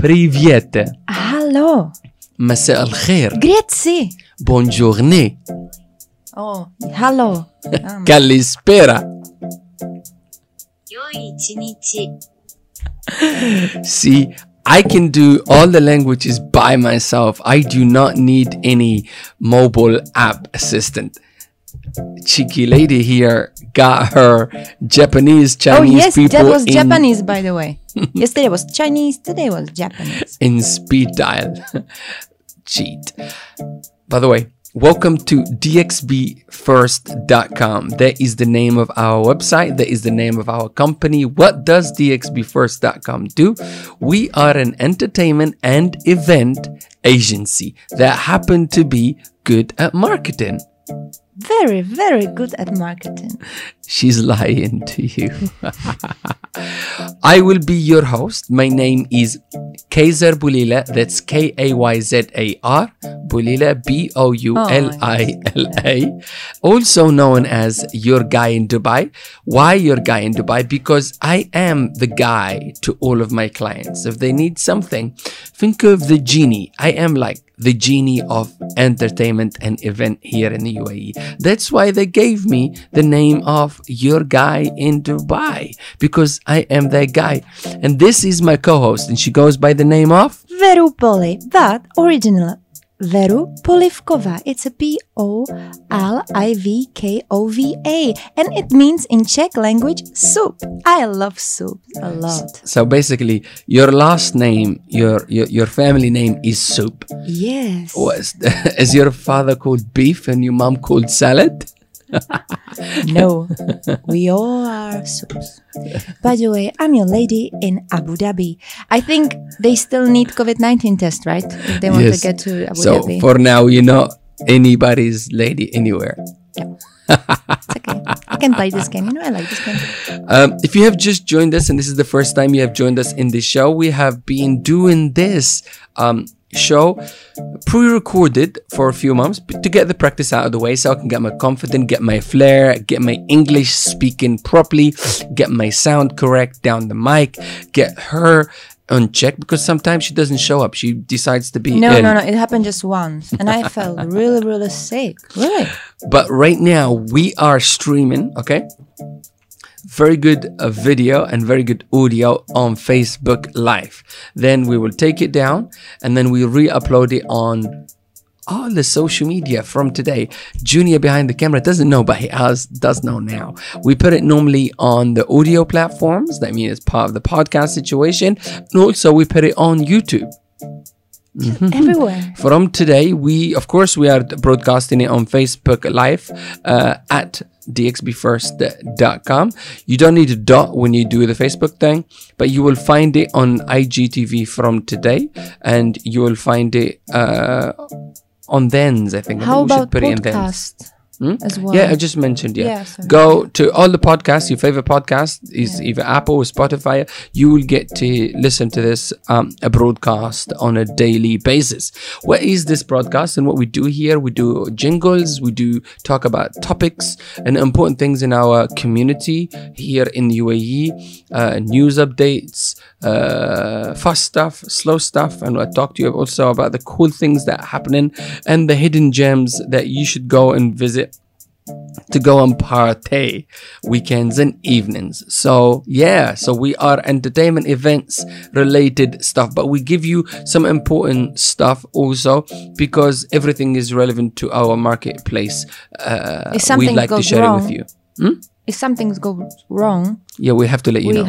Priviete. Hallo. مساء الخير. Grazie. Buongiorno. Oh, hello. Kalispera. See, I can do all the languages by myself. I do not need any mobile app assistant. Cheeky lady here got her Japanese oh, Chinese oh, yes, people that was in, Japanese, by the way. Yesterday was Chinese, today was Japanese. in speed dial. Cheat. By the way, welcome to dxbfirst.com. That is the name of our website. That is the name of our company. What does dxbfirst.com do? We are an entertainment and event agency that happen to be good at marketing. Very, very good at marketing. She's lying to you. I will be your host. My name is Kayzar Boulila. That's K A Y Z A R. Boulila, B O U L I L A. Oh, also known as Your Guy in Dubai. Why Your Guy in Dubai? Because I am the guy to all of my clients. If they need something, think of the genie. I am like the genie of entertainment and event here in the UAE. That's why they gave me the name of your guy in Dubai because I am that guy. And this is my co-host and she goes by the name of Veru Poli, but original. Veru Polivkova. It's a P O L I V K O V A. And it means in Czech language soup. I love soup a lot. so basically your last name, your your, your family name is soup. Yes. Was is your father called beef and your mom called salad? No, we all are soups. By the way, I'm your lady in Abu Dhabi. I think they still need COVID 19 test, right? If they want Yes. to get to Abu So Dhabi. for now you're not anybody's lady anywhere. it's okay. I can play this game. You know, I like this game. Um, if you have just joined us and this is the first time you have joined us in the show, we have been doing this um, show pre-recorded for a few months to get the practice out of the way so I can get my confidence, get my flair, get my English speaking properly, get my sound correct down the mic, get her unchecked because sometimes she doesn't show up. She decides to be No, no, no. It happened just once. And I felt really, really sick. Really? But right now we are streaming, okay? Very good uh, video and very good audio on Facebook Live. Then we will take it down and then we re-upload it on all the social media from today. Junior behind the camera doesn't know, but he has, does know now. We put it normally on the audio platforms. That means it's part of the podcast situation. And also we put it on YouTube. Everywhere. From today, we of course we are broadcasting it on Facebook Live uh, at dxbfirst.com. You don't need a dot when you do the Facebook thing, but you will find it on IGTV from today, and you will find it uh, on Thens. I think. I How think we should about put it in Thens. podcast Hmm? as well? Yeah, I just mentioned. Yeah, Yeah, sorry. go to all the podcasts. Your favorite podcast is either Apple or Spotify. You will get to listen to this um, a broadcast on a daily basis. What is this broadcast and what we do here? We do jingles. We do talk about topics and important things in our community here in the UAE. Uh, news updates, uh, fast stuff, slow stuff, and I talk to you also about the cool things that are happening and the hidden gems that you should go and visit to go and party weekends and evenings. So yeah, so we are entertainment events related stuff, but we give you some important stuff also because everything is relevant to our marketplace. Uh, we'd like to share it with you. If something goes wrong, Yeah, we have to let you know.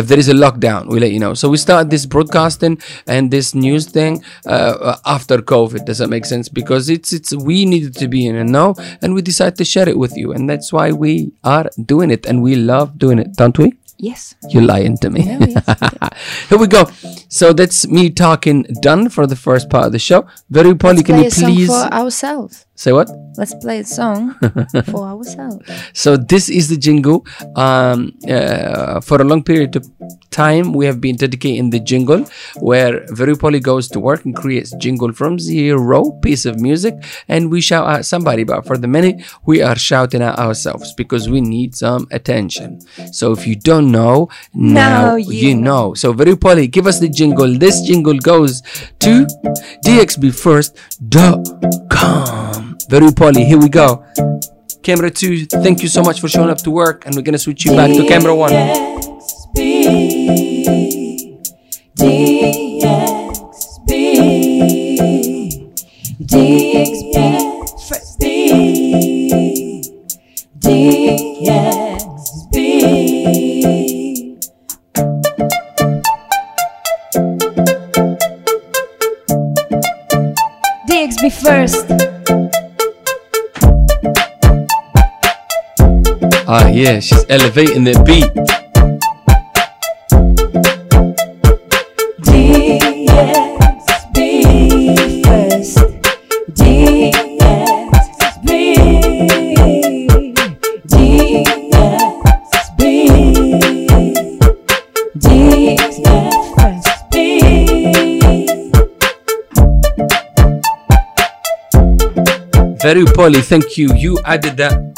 If there is a lockdown, we let you know. So we started this broadcasting and this news thing uh, after COVID. Does that make sense? Because it's it's we needed to be in a know, and we decided to share it with you, and that's why we are doing it, and we love doing it, don't we? yes. You're lying to me. No, yes. Here we go. So that's me talking done for the first part of the show. Very Polly, can you please for ourselves. Say what? Let's play a song for ourselves. So this is the jingle. Um, uh, for a long period of time we have been dedicating the jingle where Verupoli goes to work and creates jingle from zero piece of music and we shout out somebody. But for the minute, we are shouting at ourselves because we need some attention. So if you don't know, now, Now you, you know. So Verupoli, give us the jingle. This jingle goes to dxbfirst.com. Verupoli, here we go. Camera two, thank you so much for showing up to work, and we're gonna switch you back to camera one. DXB first. Ah, yeah, she's elevating the beat. DXB. Verupoli, thank you. You added that.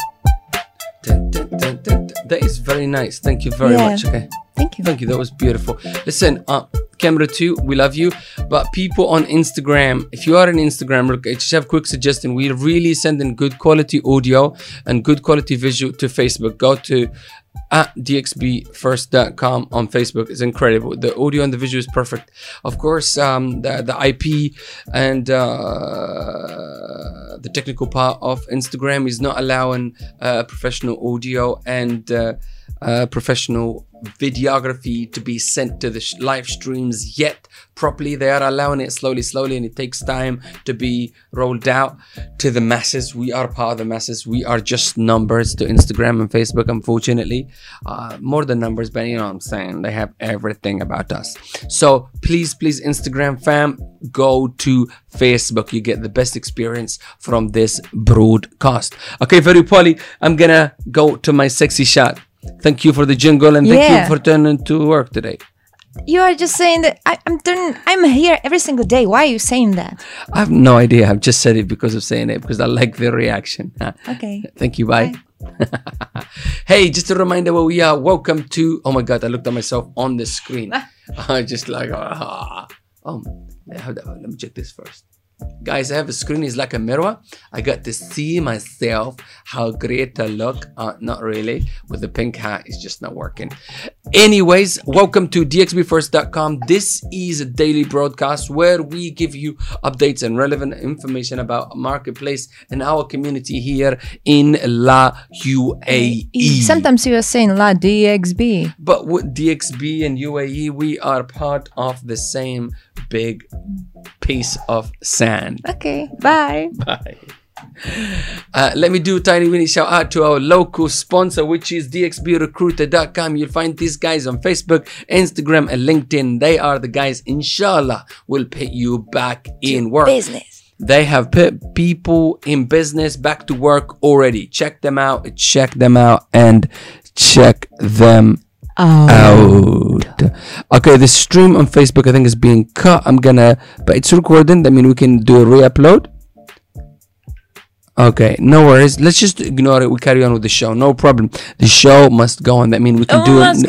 Very nice. Thank you very Yeah. much. Okay. Thank you. Thank you. That was beautiful. Listen, uh, camera two, we love you. But people on Instagram, if you are on Instagram, look, I just have quick suggestion. We're really sending good quality audio and good quality visual to Facebook. Go to at dxbfirst.com on Facebook. It's incredible. The audio and the visual is perfect. Of course, um, the, the IP and uh, the technical part of Instagram is not allowing uh, professional audio and uh, uh, professional videography to be sent to the live streams yet properly. They are allowing it slowly, slowly, and it takes time to be rolled out to the masses. We are part of the masses. We are just numbers to Instagram and Facebook, unfortunately. Uh, more than numbers, but you know what I'm saying. They have everything about us. So please, please, Instagram fam, go to Facebook. You get the best experience from this broadcast. Okay, very poly. I'm gonna go to my sexy shot. Thank you for the jingle and thank Yeah. you for turning to work today. You are just saying that I, I'm turning. I'm here every single day. Why are you saying that? I have no idea. I've just said it because of saying it because I like the reaction. Okay. Thank you. Bye. hey, just a reminder where we are. Welcome to. Oh my God, I looked at myself on the screen. I just like. ah. Oh, let me check this first. Guys, I have a screen. It's like a mirror. I got to see myself, how great I look. Uh, not really. With the pink hat, it's just not working. Anyways, welcome to dxbfirst.com. This is a daily broadcast where we give you updates and relevant information about marketplace and our community here in La UAE. Sometimes you are saying La DXB. But with DXB and UAE, we are part of the same big piece of sand. Okay. Bye. Bye. Uh, let me do a tiny mini shout out to our local sponsor, which is dxbrecruiter.com. You'll find these guys on Facebook, Instagram, and LinkedIn. They are the guys, inshallah, will put you back in work. Business. They have put people in business back to work already. Check them out, check them out, and check them Oh. out. Okay, the stream on Facebook I think is being cut. I'm gonna, but it's recording. That means we can do a re-upload. Okay, no worries. Let's just ignore it. We carry on with the show. No problem. The show must go on. That means we can do it.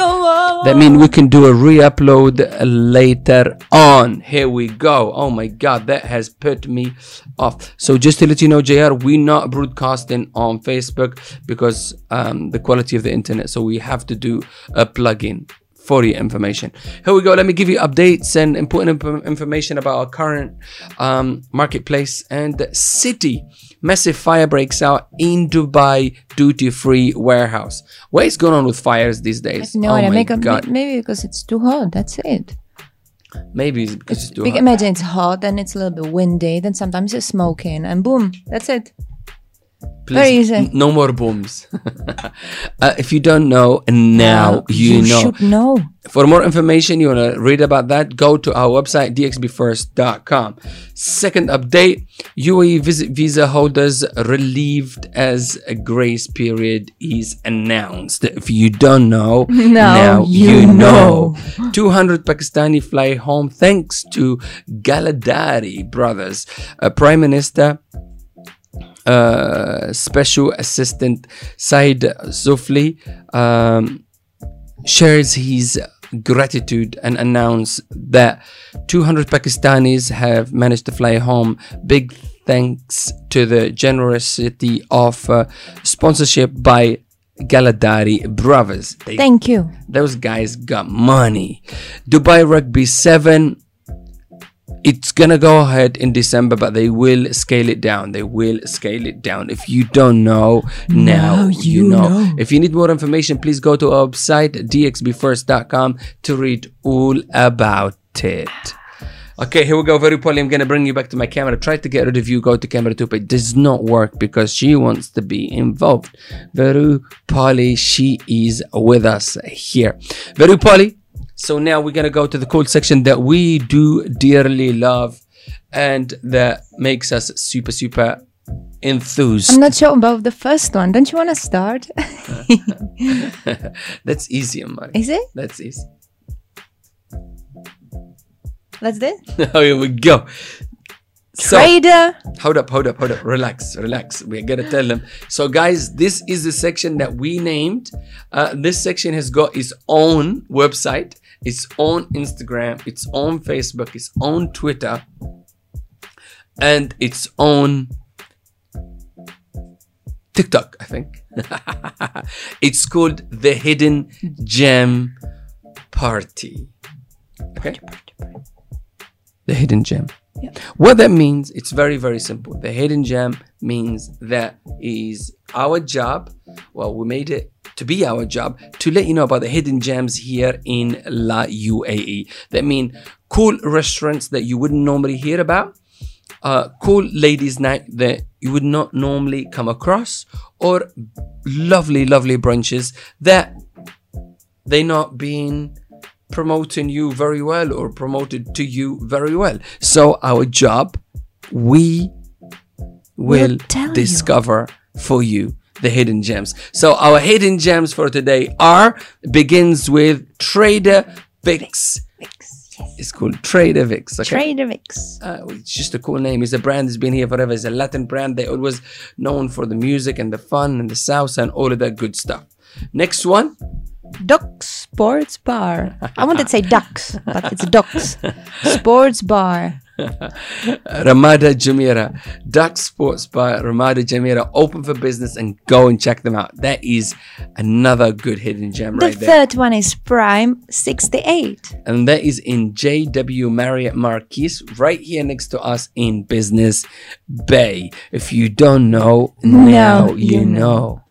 That means we can do a re-upload later on. Here we go. Oh my god, that has put me off. So just to let you know, JR, we're not broadcasting on Facebook because um, the quality of the internet. So we have to do a plugin for your information. Here we go. Let me give you updates and important imp- information about our current um, marketplace and city. Massive fire breaks out in Dubai duty free warehouse. What is going on with fires these days? No, oh I my make a, god. maybe because it's too hot. That's it. Maybe it's because it's too Big, hot. imagine it's hot, then it's a little bit windy, then sometimes it's smoking, and boom, that's it. Very easy. no more booms. uh, if you don't know, now Well, you, know. should know. For more information, you want to read about that, go to our website, dxbfirst.com. Second update UAE visit visa holders relieved as a grace period is announced. If you don't know, Now now you you know. 200 Pakistani fly home thanks to Galadari brothers. Uh, Prime Minister uh, Special Assistant Syed Zulfi um, shares his gratitude and announced that 200 Pakistanis have managed to fly home. Big thanks to the generosity of uh, sponsorship by Galadari brothers. They Thank you. those guys got money. Dubai Rugby 7 it's gonna go ahead in December, but they will scale it down. They will scale it down. If you don't know, now, you, you know. know. If you need more information, please go to our website dxbfirst.com to read all about it. Okay, here we go. Very Polly, I'm gonna bring you back to my camera. Try to get rid of you. Go to camera two, but it does not work because she wants to be involved. Veru Polly, she is with us here. Veru Polly. So now we're gonna go to the cool section that we do dearly love, and that makes us super super enthused. I'm not sure about the first one. Don't you want to start? That's easy, Amari. Is it? That's easy. Let's do it. Oh, here we go. So, Trader. hold up, hold up, hold up. Relax, relax. We're gonna tell them. So, guys, this is the section that we named. Uh, this section has got its own website, its own Instagram, its own Facebook, its own Twitter, and its own TikTok. I think it's called the Hidden Gem Party. Okay. The hidden gem. What that means, it's very, very simple. The hidden gem means that is our job. Well, we made it to be our job to let you know about the hidden gems here in La UAE. That mean cool restaurants that you wouldn't normally hear about, uh, cool ladies' night that you would not normally come across, or lovely, lovely brunches that they not being promoting you very well or promoted to you very well. So our job, we will We'll tell you. discover for you the hidden gems. So our hidden gems for today are begins with Trader Vic's. Vic's. Yes. It's called Trader Vic's. Okay. Trader Vic's. Uh, it's just a cool name. It's a brand that's been here forever. It's a Latin brand. They always known for the music and the fun and the salsa and all of that good stuff. Next one, Duck Sports Bar. I wanted to say ducks, but it's ducks. Sports Bar. Ramada Jumeirah, Duck Sports Bar, Ramada Jumeirah, open for business and go and check them out. That is another good hidden gem The right there. The third one is Prime 68. And that is in JW Marriott Marquis, right here next to us in Business Bay. If you don't know, now Now you you know.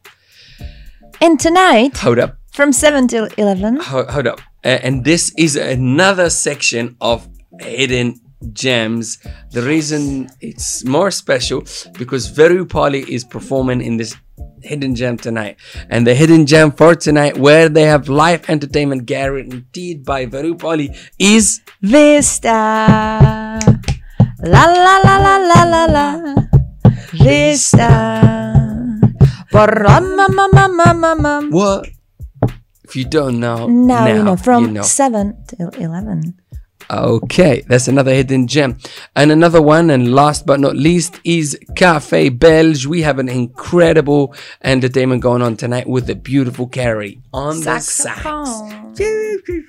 And tonight, Hold up. From 7 till 11, Hold, hold up. Uh, and this is another section of hidden gems. The reason it's more special because Veru Pali is performing in this hidden gem tonight. And the hidden gem for tonight, where they have live entertainment guaranteed by Veru Pali, is Vista. La la la la la la la. Vista. What? If you don't know, Now, you know, from you know. 7 till 11. Okay, that's another hidden gem. And another one, and last but not least, is Cafe Belge. We have an incredible entertainment going on tonight with the beautiful Carrie on the sax. Saxophone.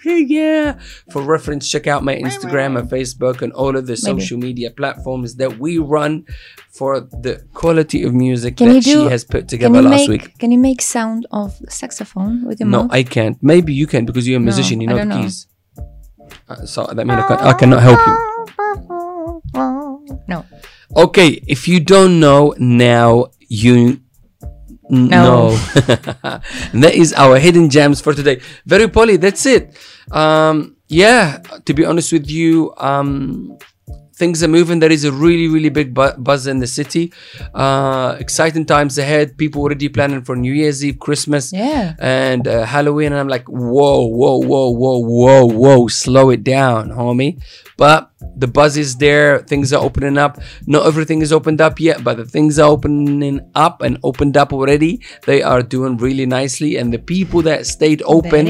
Yeah. For reference, check out my Instagram and Facebook and all of the social media platforms that we run for the quality of music Can that do- she has put together last make, week. can you make sound of saxophone with your No, mouth? No, I can't. Maybe you can because you're a musician. you I know the know. keys. Uh, so that means I, I cannot help you. No. Okay, if you don't know now, you. No. and that is our hidden gems for today. Very poly, that's it. Um, yeah, to be honest with you, um, things are moving. There is a really, really big bu- buzz in the city. Uh, exciting times ahead. People already planning for New Year's Eve, Christmas, Yeah. and uh, Halloween. And I'm like, whoa, whoa, whoa, whoa, whoa, whoa, slow it down, homie. But the buzz is there. Things are opening up. Not everything is opened up yet, but the things are opening up and opened up already. They are doing really nicely. And the people that stayed open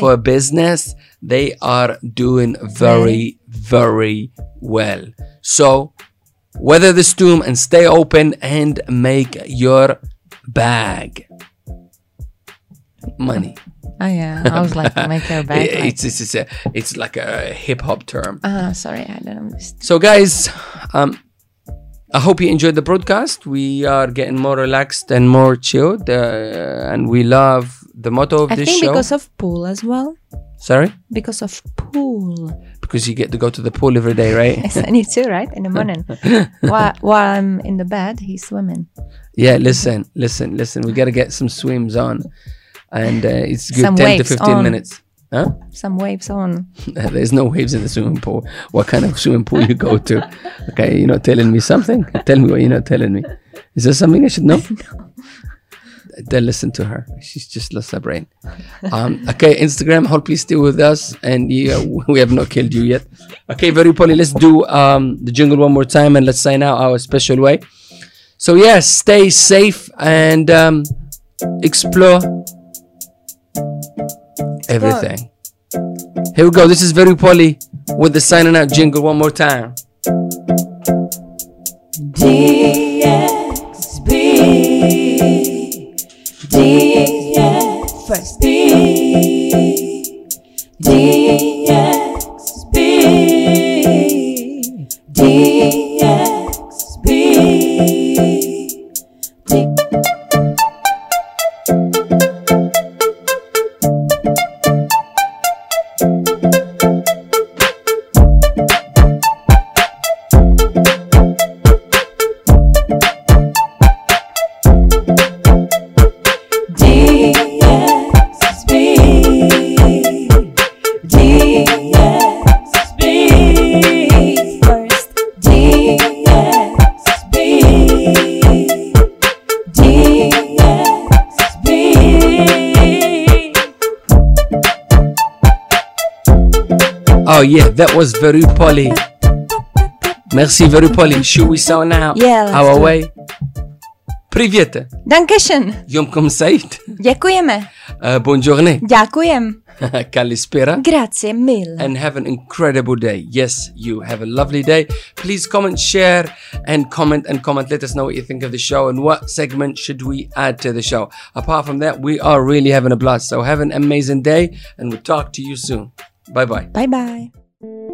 for business, they are doing very, very well. So weather the storm and stay open and make your bag money. Oh yeah. I was like, make back. like- It's it's it's, a, it's like a hip hop term. Ah, sorry, I don't understand. So guys, um, I hope you enjoyed the broadcast. We are getting more relaxed and more chilled, uh, and we love the motto of I this think show. because of pool as well. Sorry, Because of pool. Because you get to go to the pool every day, right? Yes, I need to, right? In the morning. while, while I'm in the bed, he's swimming. Yeah, listen, listen, listen. We got to get some swims on, and uh, it's good. Some Ten to waves fifteen on. minutes. Huh? Some waves on. There's no waves in the swimming pool. What kind of swimming pool you go to? Okay, you're not telling me something. Tell me what you're not telling me. Is there something I should know? Then listen to her. She's just lost her brain. Um, okay, Instagram. Hold please stay with us, and yeah, we have not killed you yet. Okay, very poorly. Let's do um, the jingle one more time, and let's sign out our special way. So yeah, stay safe and um, explore everything. Here we go. This is very poorly with the signing out jingle one more time. Oh yeah, Oh, yeah, that was Verupoli. Merci Verupoli. Should we sign out Yeah, our way? Privěte. Dankeschön. Yomkom Said. Děkujeme. Uh, bon journée. Kalispera. Grazie mille. and have an incredible day. Yes, you have a lovely day. Please comment, share, and comment and comment. Let us know what you think of the show and what segment should we add to the show. Apart from that, we are really having a blast. So have an amazing day, and we'll talk to you soon. Bye bye. Bye bye.